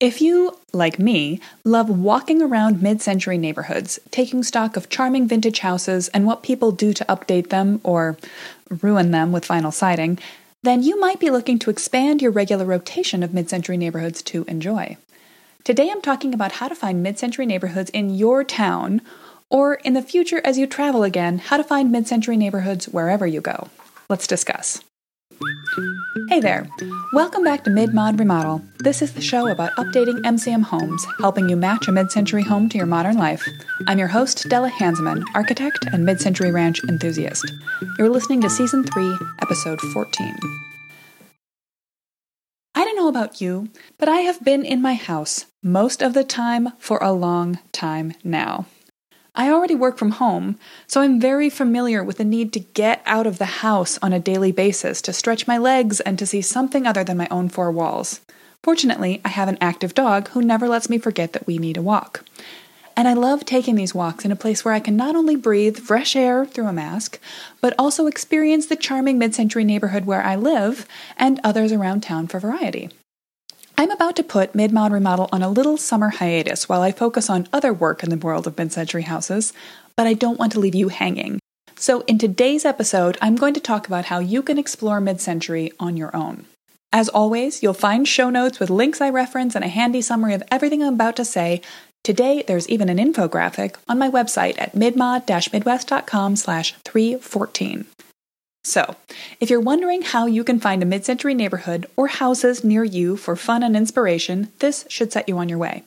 If you, like me, love walking around mid century neighborhoods, taking stock of charming vintage houses and what people do to update them or ruin them with vinyl siding, then you might be looking to expand your regular rotation of mid century neighborhoods to enjoy. Today I'm talking about how to find mid century neighborhoods in your town, or in the future as you travel again, how to find mid century neighborhoods wherever you go. Let's discuss. Hey there! Welcome back to Mid Mod Remodel. This is the show about updating MCM homes, helping you match a mid century home to your modern life. I'm your host, Della Hansman, architect and mid century ranch enthusiast. You're listening to Season 3, Episode 14. I don't know about you, but I have been in my house most of the time for a long time now. I already work from home, so I'm very familiar with the need to get out of the house on a daily basis to stretch my legs and to see something other than my own four walls. Fortunately, I have an active dog who never lets me forget that we need a walk. And I love taking these walks in a place where I can not only breathe fresh air through a mask, but also experience the charming mid century neighborhood where I live and others around town for variety. I'm about to put Mid Mod Remodel on a little summer hiatus while I focus on other work in the world of mid century houses, but I don't want to leave you hanging. So, in today's episode, I'm going to talk about how you can explore mid century on your own. As always, you'll find show notes with links I reference and a handy summary of everything I'm about to say. Today, there's even an infographic on my website at midmod-midwest.com slash 314. So, if you're wondering how you can find a mid century neighborhood or houses near you for fun and inspiration, this should set you on your way.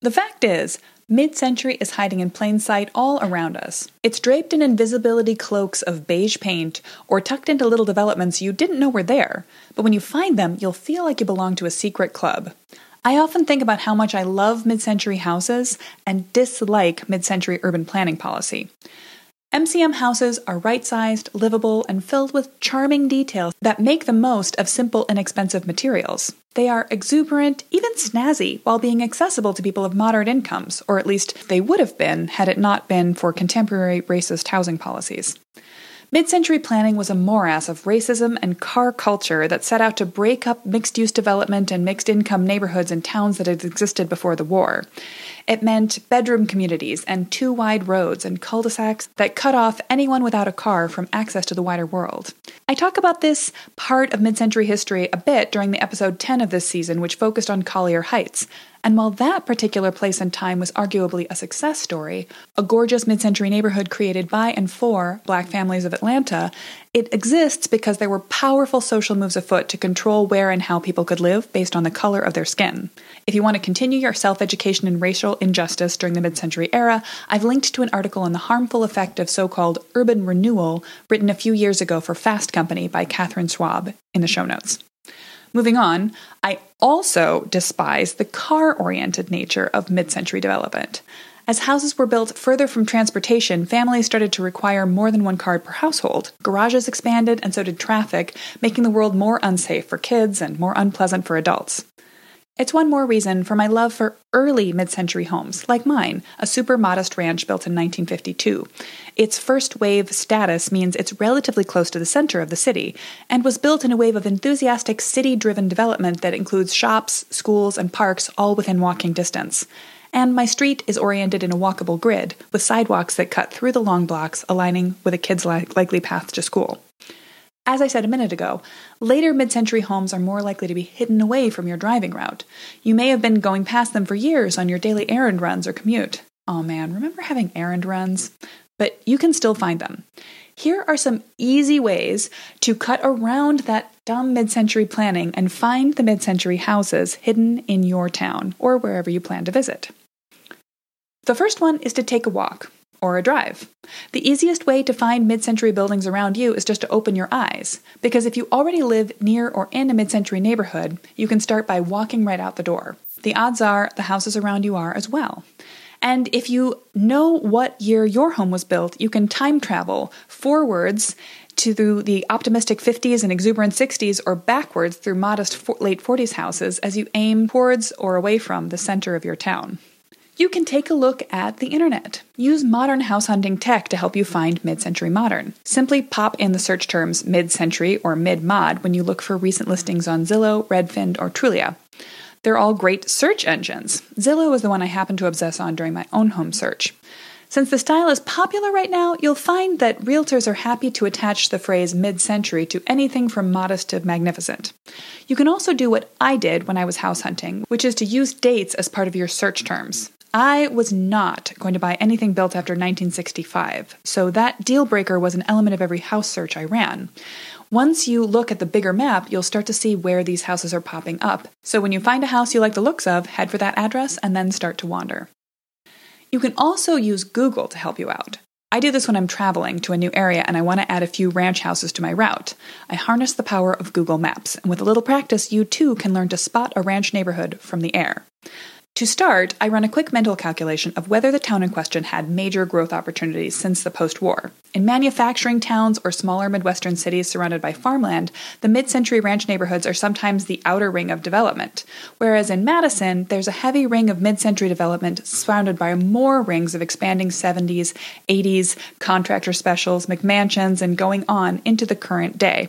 The fact is, mid century is hiding in plain sight all around us. It's draped in invisibility cloaks of beige paint or tucked into little developments you didn't know were there, but when you find them, you'll feel like you belong to a secret club. I often think about how much I love mid century houses and dislike mid century urban planning policy. MCM houses are right sized, livable, and filled with charming details that make the most of simple, inexpensive materials. They are exuberant, even snazzy, while being accessible to people of moderate incomes, or at least they would have been had it not been for contemporary racist housing policies. Mid century planning was a morass of racism and car culture that set out to break up mixed use development and mixed income neighborhoods and towns that had existed before the war. It meant bedroom communities and two wide roads and cul de sacs that cut off anyone without a car from access to the wider world. I talk about this part of mid century history a bit during the episode 10 of this season, which focused on Collier Heights, and while that particular place and time was arguably a success story, a gorgeous mid century neighborhood created by and for black families of Atlanta, it exists because there were powerful social moves afoot to control where and how people could live based on the color of their skin. If you want to continue your self education in racial injustice during the mid century era, I've linked to an article on the harmful effect of so called urban renewal written a few years ago for Fast Company by Katherine Schwab in the show notes. Moving on, I also despise the car oriented nature of mid century development. As houses were built further from transportation, families started to require more than one car per household. Garages expanded, and so did traffic, making the world more unsafe for kids and more unpleasant for adults. It's one more reason for my love for early mid century homes, like mine, a super modest ranch built in 1952. Its first wave status means it's relatively close to the center of the city, and was built in a wave of enthusiastic city driven development that includes shops, schools, and parks all within walking distance. And my street is oriented in a walkable grid, with sidewalks that cut through the long blocks, aligning with a kid's likely path to school. As I said a minute ago, later mid century homes are more likely to be hidden away from your driving route. You may have been going past them for years on your daily errand runs or commute. Oh man, remember having errand runs? But you can still find them. Here are some easy ways to cut around that dumb mid century planning and find the mid century houses hidden in your town or wherever you plan to visit. The first one is to take a walk or a drive. The easiest way to find mid century buildings around you is just to open your eyes, because if you already live near or in a mid century neighborhood, you can start by walking right out the door. The odds are the houses around you are as well. And if you know what year your home was built, you can time travel forwards to the optimistic 50s and exuberant 60s or backwards through modest late 40s houses as you aim towards or away from the center of your town you can take a look at the internet. Use modern house hunting tech to help you find mid century modern. Simply pop in the search terms mid century or mid mod when you look for recent listings on Zillow, Redfin, or Trulia. They're all great search engines. Zillow is the one I happen to obsess on during my own home search. Since the style is popular right now, you'll find that realtors are happy to attach the phrase mid century to anything from modest to magnificent. You can also do what I did when I was house hunting, which is to use dates as part of your search terms. I was not going to buy anything built after 1965, so that deal breaker was an element of every house search I ran. Once you look at the bigger map, you'll start to see where these houses are popping up. So when you find a house you like the looks of, head for that address and then start to wander. You can also use Google to help you out. I do this when I'm traveling to a new area and I want to add a few ranch houses to my route. I harness the power of Google Maps, and with a little practice, you too can learn to spot a ranch neighborhood from the air. To start, I run a quick mental calculation of whether the town in question had major growth opportunities since the post war. In manufacturing towns or smaller Midwestern cities surrounded by farmland, the mid century ranch neighborhoods are sometimes the outer ring of development, whereas in Madison, there's a heavy ring of mid century development surrounded by more rings of expanding 70s, 80s, contractor specials, McMansions, and going on into the current day.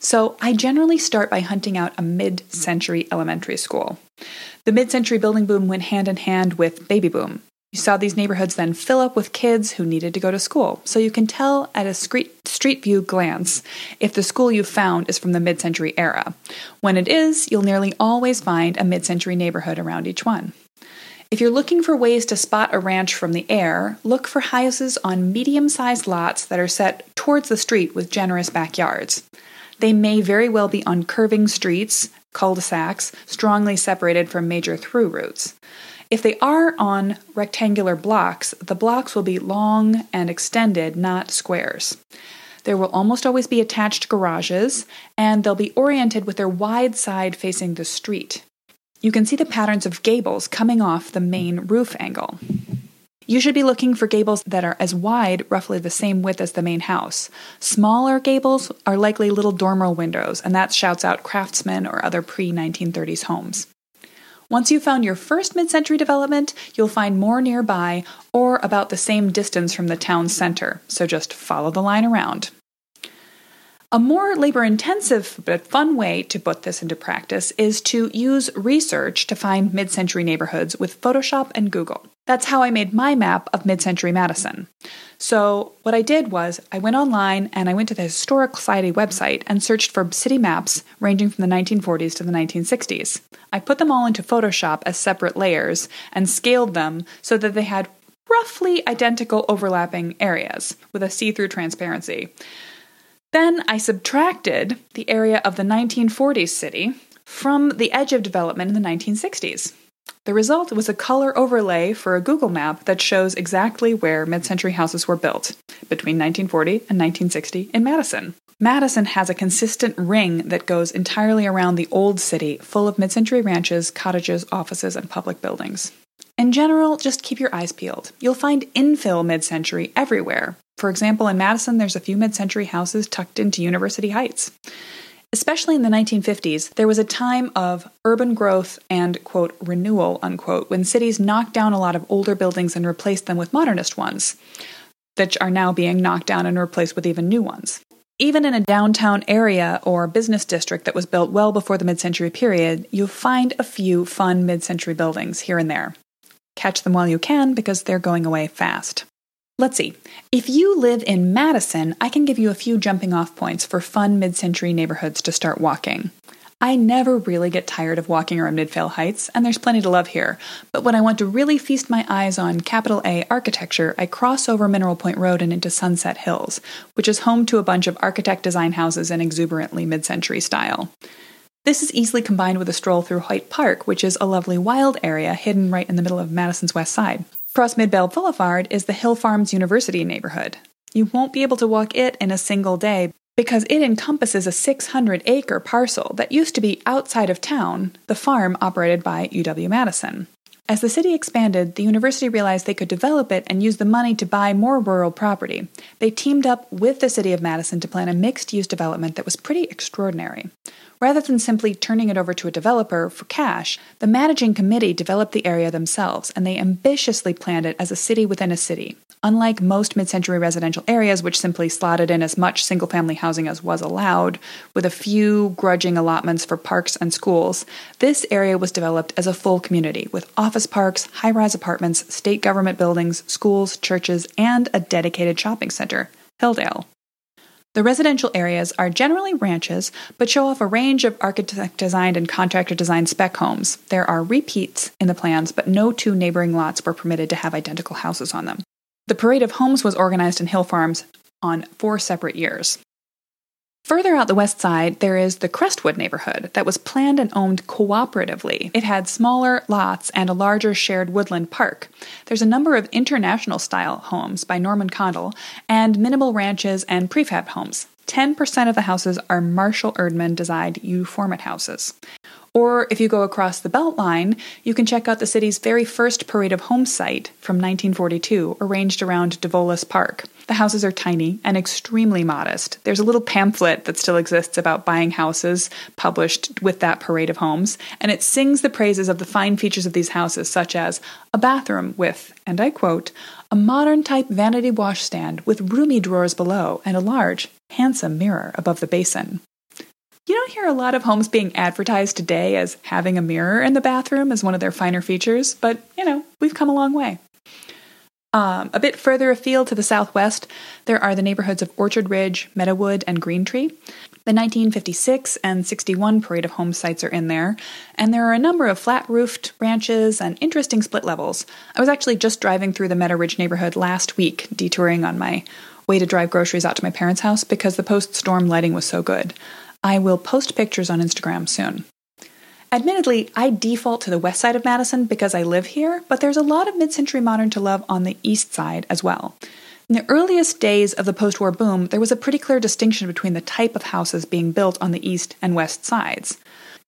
So I generally start by hunting out a mid century elementary school. The mid century building boom went hand in hand with baby boom. You saw these neighborhoods then fill up with kids who needed to go to school, so you can tell at a street, view glance if the school you found is from the mid century era. When it is, you'll nearly always find a mid century neighborhood around each one. If you're looking for ways to spot a ranch from the air, look for houses on medium sized lots that are set towards the street with generous backyards. They may very well be on curving streets cul-de-sacs, strongly separated from major through routes. If they are on rectangular blocks, the blocks will be long and extended, not squares. There will almost always be attached garages, and they'll be oriented with their wide side facing the street. You can see the patterns of gables coming off the main roof angle. You should be looking for gables that are as wide, roughly the same width as the main house. Smaller gables are likely little dormer windows, and that shouts out craftsmen or other pre 1930s homes. Once you've found your first mid century development, you'll find more nearby or about the same distance from the town center, so just follow the line around. A more labor intensive but fun way to put this into practice is to use research to find mid century neighborhoods with Photoshop and Google. That's how I made my map of mid century Madison. So, what I did was I went online and I went to the Historic Society website and searched for city maps ranging from the 1940s to the 1960s. I put them all into Photoshop as separate layers and scaled them so that they had roughly identical overlapping areas with a see through transparency. Then I subtracted the area of the 1940s city from the edge of development in the 1960s. The result was a color overlay for a Google map that shows exactly where mid century houses were built between 1940 and 1960 in Madison. Madison has a consistent ring that goes entirely around the old city, full of mid century ranches, cottages, offices, and public buildings. In general, just keep your eyes peeled. You'll find infill mid century everywhere. For example, in Madison, there's a few mid century houses tucked into University Heights. Especially in the 1950s, there was a time of urban growth and, quote, renewal, unquote, when cities knocked down a lot of older buildings and replaced them with modernist ones, that are now being knocked down and replaced with even new ones. Even in a downtown area or business district that was built well before the mid century period, you'll find a few fun mid century buildings here and there. Catch them while you can because they're going away fast. Let's see. If you live in Madison, I can give you a few jumping off points for fun mid century neighborhoods to start walking. I never really get tired of walking around Midvale Heights, and there's plenty to love here. But when I want to really feast my eyes on capital A architecture, I cross over Mineral Point Road and into Sunset Hills, which is home to a bunch of architect design houses in exuberantly mid century style. This is easily combined with a stroll through Hoyt Park, which is a lovely wild area hidden right in the middle of Madison's west side. Across Midvale Boulevard is the Hill Farms University neighborhood. You won't be able to walk it in a single day because it encompasses a 600 acre parcel that used to be outside of town, the farm operated by UW Madison. As the city expanded, the university realized they could develop it and use the money to buy more rural property. They teamed up with the city of Madison to plan a mixed use development that was pretty extraordinary. Rather than simply turning it over to a developer for cash, the managing committee developed the area themselves and they ambitiously planned it as a city within a city. Unlike most mid century residential areas, which simply slotted in as much single family housing as was allowed, with a few grudging allotments for parks and schools, this area was developed as a full community with office parks, high rise apartments, state government buildings, schools, churches, and a dedicated shopping center, Hilldale. The residential areas are generally ranches, but show off a range of architect designed and contractor designed spec homes. There are repeats in the plans, but no two neighboring lots were permitted to have identical houses on them. The parade of homes was organized in hill farms on four separate years. Further out the west side, there is the Crestwood neighborhood that was planned and owned cooperatively. It had smaller lots and a larger shared woodland park. There's a number of international style homes by Norman Condell and minimal ranches and prefab homes. 10% of the houses are Marshall Erdman designed U-format houses. Or if you go across the Beltline, you can check out the city's very first Parade of Homes site from 1942, arranged around Davolis Park. The houses are tiny and extremely modest. There's a little pamphlet that still exists about buying houses, published with that Parade of Homes, and it sings the praises of the fine features of these houses, such as a bathroom with, and I quote, a modern type vanity washstand with roomy drawers below and a large, handsome mirror above the basin. You don't hear a lot of homes being advertised today as having a mirror in the bathroom as one of their finer features, but you know, we've come a long way. Um, a bit further afield to the southwest, there are the neighborhoods of Orchard Ridge, Meadowood, and Greentree. The 1956 and 61 Parade of Home sites are in there, and there are a number of flat roofed ranches and interesting split levels. I was actually just driving through the Meadow Ridge neighborhood last week, detouring on my way to drive groceries out to my parents' house because the post storm lighting was so good. I will post pictures on Instagram soon. Admittedly, I default to the west side of Madison because I live here, but there's a lot of mid century modern to love on the east side as well. In the earliest days of the post war boom, there was a pretty clear distinction between the type of houses being built on the east and west sides.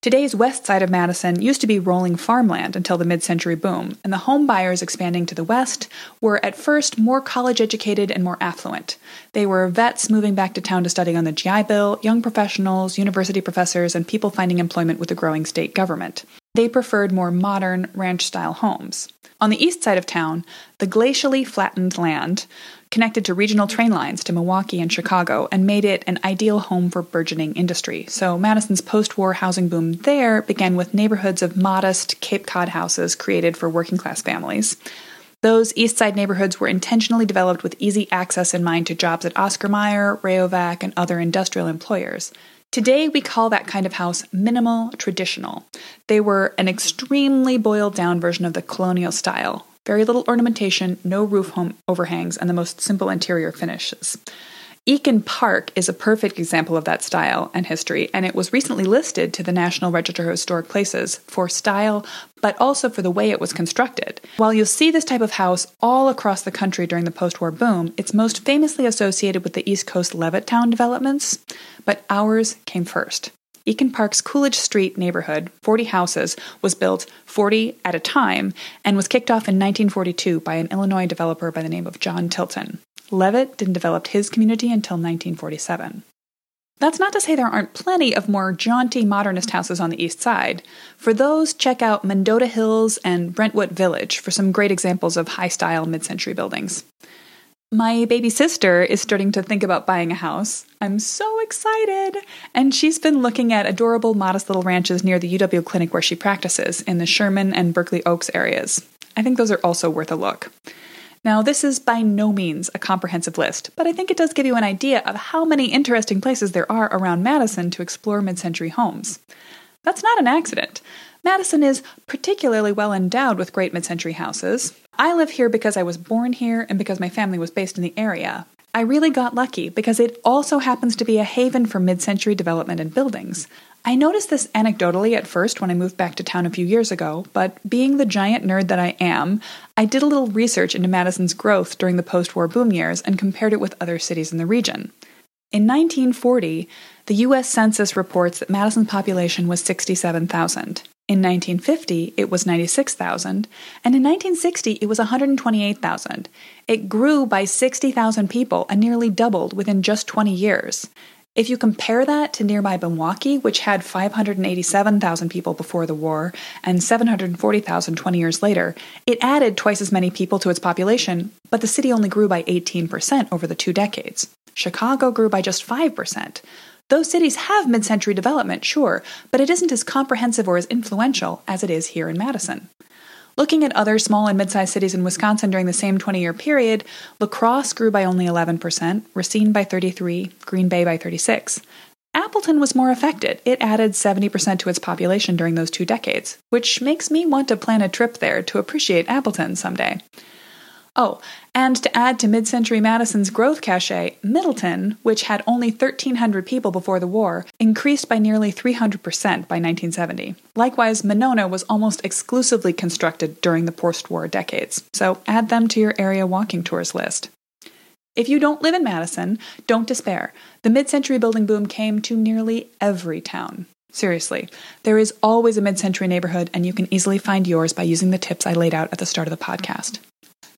Today's west side of Madison used to be rolling farmland until the mid century boom, and the home buyers expanding to the west were at first more college educated and more affluent. They were vets moving back to town to study on the GI Bill, young professionals, university professors, and people finding employment with the growing state government. They preferred more modern ranch style homes. On the east side of town, the glacially flattened land connected to regional train lines to Milwaukee and Chicago and made it an ideal home for burgeoning industry. So, Madison's post war housing boom there began with neighborhoods of modest Cape Cod houses created for working class families. Those East Side neighborhoods were intentionally developed with easy access in mind to jobs at Oscar Mayer, Rayovac, and other industrial employers. Today, we call that kind of house minimal traditional. They were an extremely boiled down version of the colonial style, very little ornamentation, no roof home overhangs, and the most simple interior finishes. Eken Park is a perfect example of that style and history, and it was recently listed to the National Register of Historic Places for style, but also for the way it was constructed. While you'll see this type of house all across the country during the post war boom, it's most famously associated with the East Coast Levittown developments, but ours came first. Eken Park's Coolidge Street neighborhood, 40 houses, was built 40 at a time and was kicked off in 1942 by an Illinois developer by the name of John Tilton. Levitt didn't develop his community until 1947. That's not to say there aren't plenty of more jaunty modernist houses on the east side. For those, check out Mendota Hills and Brentwood Village for some great examples of high style mid century buildings. My baby sister is starting to think about buying a house. I'm so excited! And she's been looking at adorable, modest little ranches near the UW clinic where she practices in the Sherman and Berkeley Oaks areas. I think those are also worth a look. Now, this is by no means a comprehensive list, but I think it does give you an idea of how many interesting places there are around Madison to explore mid century homes. That's not an accident. Madison is particularly well endowed with great mid century houses. I live here because I was born here and because my family was based in the area. I really got lucky because it also happens to be a haven for mid century development and buildings. I noticed this anecdotally at first when I moved back to town a few years ago, but being the giant nerd that I am, I did a little research into Madison's growth during the post war boom years and compared it with other cities in the region. In 1940, the U.S. Census reports that Madison's population was 67,000. In 1950, it was 96,000, and in 1960, it was 128,000. It grew by 60,000 people and nearly doubled within just 20 years. If you compare that to nearby Milwaukee, which had 587,000 people before the war and 740,000 20 years later, it added twice as many people to its population, but the city only grew by 18% over the two decades. Chicago grew by just 5%. Those cities have mid century development, sure, but it isn't as comprehensive or as influential as it is here in Madison. Looking at other small and mid sized cities in Wisconsin during the same 20 year period, La Crosse grew by only 11%, Racine by 33, Green Bay by 36. Appleton was more affected. It added 70% to its population during those two decades, which makes me want to plan a trip there to appreciate Appleton someday. Oh, and to add to mid century Madison's growth cachet, Middleton, which had only 1,300 people before the war, increased by nearly 300% by 1970. Likewise, Monona was almost exclusively constructed during the post war decades, so add them to your area walking tours list. If you don't live in Madison, don't despair. The mid century building boom came to nearly every town. Seriously, there is always a mid century neighborhood, and you can easily find yours by using the tips I laid out at the start of the podcast.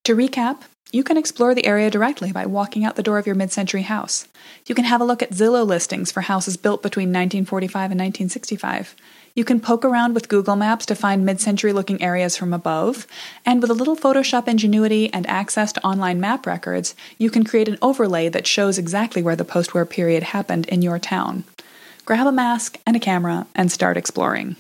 To recap, you can explore the area directly by walking out the door of your mid century house. You can have a look at Zillow listings for houses built between 1945 and 1965. You can poke around with Google Maps to find mid century looking areas from above, and with a little Photoshop ingenuity and access to online map records, you can create an overlay that shows exactly where the post war period happened in your town. Grab a mask and a camera and start exploring.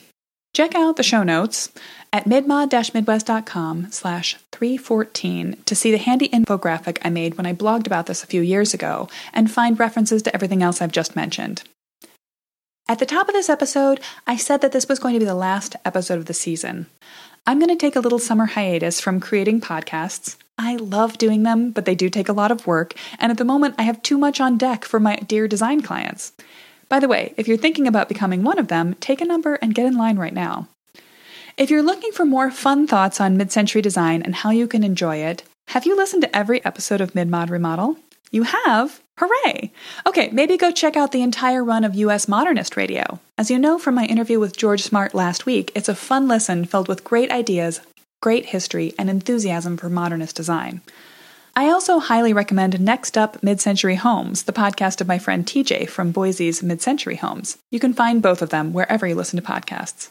Check out the show notes at midmod-midwest.com slash 314 to see the handy infographic I made when I blogged about this a few years ago and find references to everything else I've just mentioned. At the top of this episode, I said that this was going to be the last episode of the season. I'm going to take a little summer hiatus from creating podcasts. I love doing them, but they do take a lot of work, and at the moment I have too much on deck for my dear design clients. By the way, if you're thinking about becoming one of them, take a number and get in line right now. If you're looking for more fun thoughts on mid century design and how you can enjoy it, have you listened to every episode of Mid Mod Remodel? You have? Hooray! Okay, maybe go check out the entire run of US Modernist Radio. As you know from my interview with George Smart last week, it's a fun listen filled with great ideas, great history, and enthusiasm for modernist design. I also highly recommend Next Up Mid Century Homes, the podcast of my friend TJ from Boise's Mid Century Homes. You can find both of them wherever you listen to podcasts.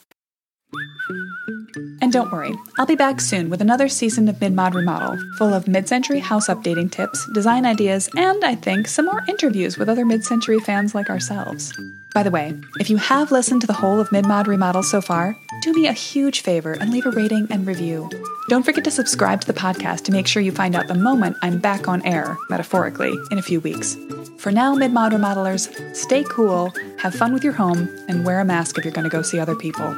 And don't worry, I'll be back soon with another season of Mid Mod Remodel, full of mid century house updating tips, design ideas, and I think some more interviews with other mid century fans like ourselves. By the way, if you have listened to the whole of Mid Mod Remodel so far, do me a huge favor and leave a rating and review. Don't forget to subscribe to the podcast to make sure you find out the moment I'm back on air, metaphorically, in a few weeks. For now, Mid Mod Remodelers, stay cool, have fun with your home, and wear a mask if you're going to go see other people.